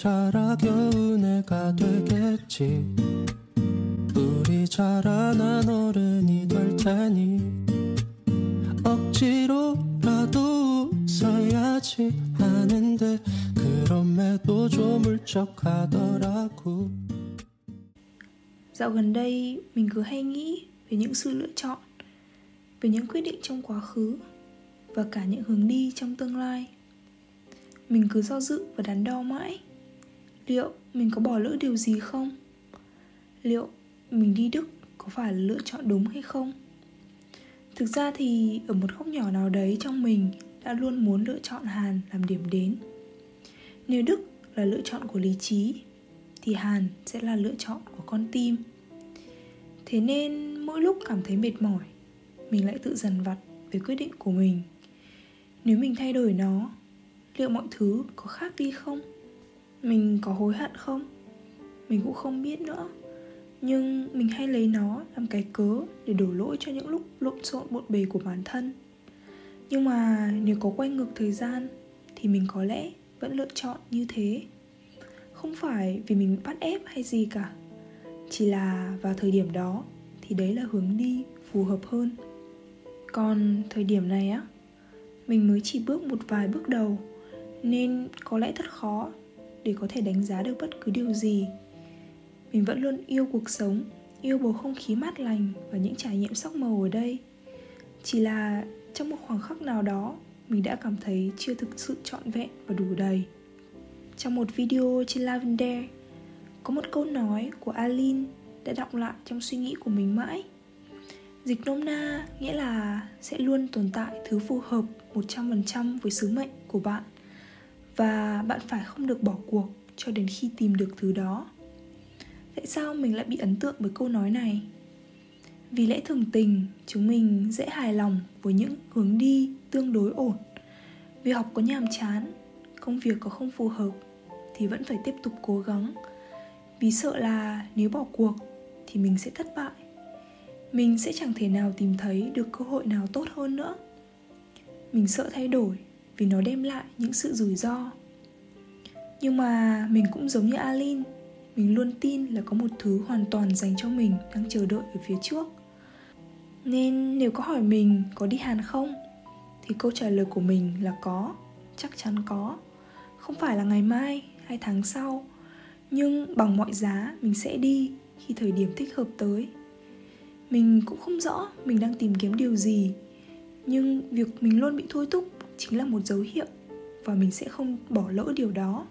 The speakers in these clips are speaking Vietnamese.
자라 겨우 내가 되겠지 우리 자라난 어른이 될 테니 억지로라도 웃어야지 하는데 그럼에도 좀 울적하더라고 Dạo gần đây mình cứ hay nghĩ về những sự lựa chọn Về những quyết định trong quá khứ Và cả những hướng đi trong tương lai Mình cứ do dự và đắn đo mãi liệu mình có bỏ lỡ điều gì không? Liệu mình đi đức có phải là lựa chọn đúng hay không? Thực ra thì ở một góc nhỏ nào đấy trong mình đã luôn muốn lựa chọn hàn làm điểm đến. Nếu đức là lựa chọn của lý trí, thì hàn sẽ là lựa chọn của con tim. Thế nên mỗi lúc cảm thấy mệt mỏi, mình lại tự dằn vặt về quyết định của mình. Nếu mình thay đổi nó, liệu mọi thứ có khác đi không? Mình có hối hận không? Mình cũng không biết nữa. Nhưng mình hay lấy nó làm cái cớ để đổ lỗi cho những lúc lộn xộn bộn bề của bản thân. Nhưng mà nếu có quay ngược thời gian, thì mình có lẽ vẫn lựa chọn như thế. Không phải vì mình bắt ép hay gì cả. Chỉ là vào thời điểm đó, thì đấy là hướng đi phù hợp hơn. Còn thời điểm này á, mình mới chỉ bước một vài bước đầu, nên có lẽ thật khó để có thể đánh giá được bất cứ điều gì. Mình vẫn luôn yêu cuộc sống, yêu bầu không khí mát lành và những trải nghiệm sắc màu ở đây. Chỉ là trong một khoảng khắc nào đó, mình đã cảm thấy chưa thực sự trọn vẹn và đủ đầy. Trong một video trên lavender, có một câu nói của aline đã đọng lại trong suy nghĩ của mình mãi. Dịch nôm na nghĩa là sẽ luôn tồn tại, thứ phù hợp 100% với sứ mệnh của bạn và bạn phải không được bỏ cuộc cho đến khi tìm được thứ đó. Tại sao mình lại bị ấn tượng với câu nói này? Vì lẽ thường tình, chúng mình dễ hài lòng với những hướng đi tương đối ổn. Việc học có nhàm chán, công việc có không phù hợp thì vẫn phải tiếp tục cố gắng. Vì sợ là nếu bỏ cuộc thì mình sẽ thất bại. Mình sẽ chẳng thể nào tìm thấy được cơ hội nào tốt hơn nữa. Mình sợ thay đổi vì nó đem lại những sự rủi ro. Nhưng mà mình cũng giống như alin mình luôn tin là có một thứ hoàn toàn dành cho mình đang chờ đợi ở phía trước. Nên nếu có hỏi mình có đi Hàn không, thì câu trả lời của mình là có, chắc chắn có. Không phải là ngày mai hay tháng sau, nhưng bằng mọi giá mình sẽ đi khi thời điểm thích hợp tới. Mình cũng không rõ mình đang tìm kiếm điều gì, nhưng việc mình luôn bị thôi thúc chính là một dấu hiệu và mình sẽ không bỏ lỡ điều đó.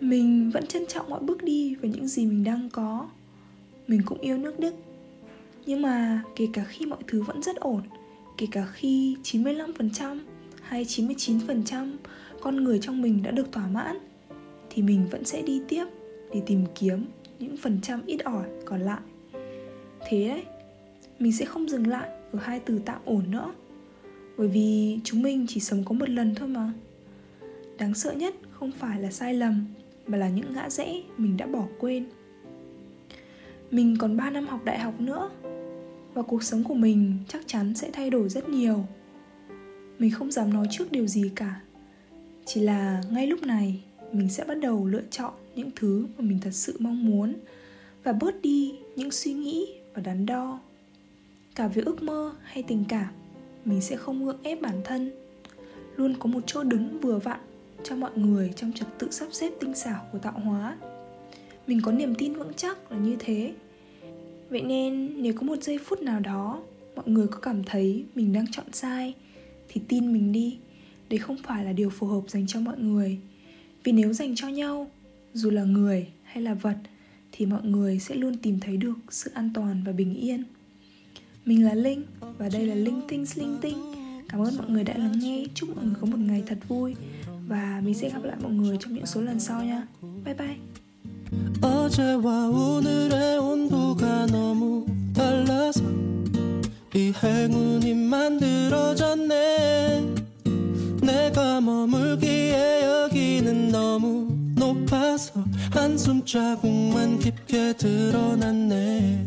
Mình vẫn trân trọng mọi bước đi và những gì mình đang có. Mình cũng yêu nước đức. Nhưng mà kể cả khi mọi thứ vẫn rất ổn, kể cả khi 95% hay 99% con người trong mình đã được thỏa mãn, thì mình vẫn sẽ đi tiếp để tìm kiếm những phần trăm ít ỏi còn lại. Thế đấy, mình sẽ không dừng lại ở hai từ tạm ổn nữa bởi vì chúng mình chỉ sống có một lần thôi mà. Đáng sợ nhất không phải là sai lầm, mà là những ngã rẽ mình đã bỏ quên. Mình còn 3 năm học đại học nữa, và cuộc sống của mình chắc chắn sẽ thay đổi rất nhiều. Mình không dám nói trước điều gì cả. Chỉ là ngay lúc này, mình sẽ bắt đầu lựa chọn những thứ mà mình thật sự mong muốn, và bớt đi những suy nghĩ và đắn đo, cả về ước mơ hay tình cảm mình sẽ không ngượng ép bản thân. Luôn có một chỗ đứng vừa vặn cho mọi người trong trật tự sắp xếp tinh xảo của tạo hóa. Mình có niềm tin vững chắc là như thế. Vậy nên, nếu có một giây phút nào đó mọi người có cảm thấy mình đang chọn sai, thì tin mình đi. Đấy không phải là điều phù hợp dành cho mọi người. Vì nếu dành cho nhau, dù là người hay là vật, thì mọi người sẽ luôn tìm thấy được sự an toàn và bình yên. mình là linh và đây là linh tinh linh tinh cảm ơn mọi người đã lắng nghe chúc mọi người có một ngày thật vui và mình sẽ gặp lại mọi người trong những số lần sau nha bye bye 어제와 오늘의 온도가 너무 달라서 이 행운이 만들어졌네 내가 머물기에 여기는 너무 높아서 한숨 자국만 깊게 드러났네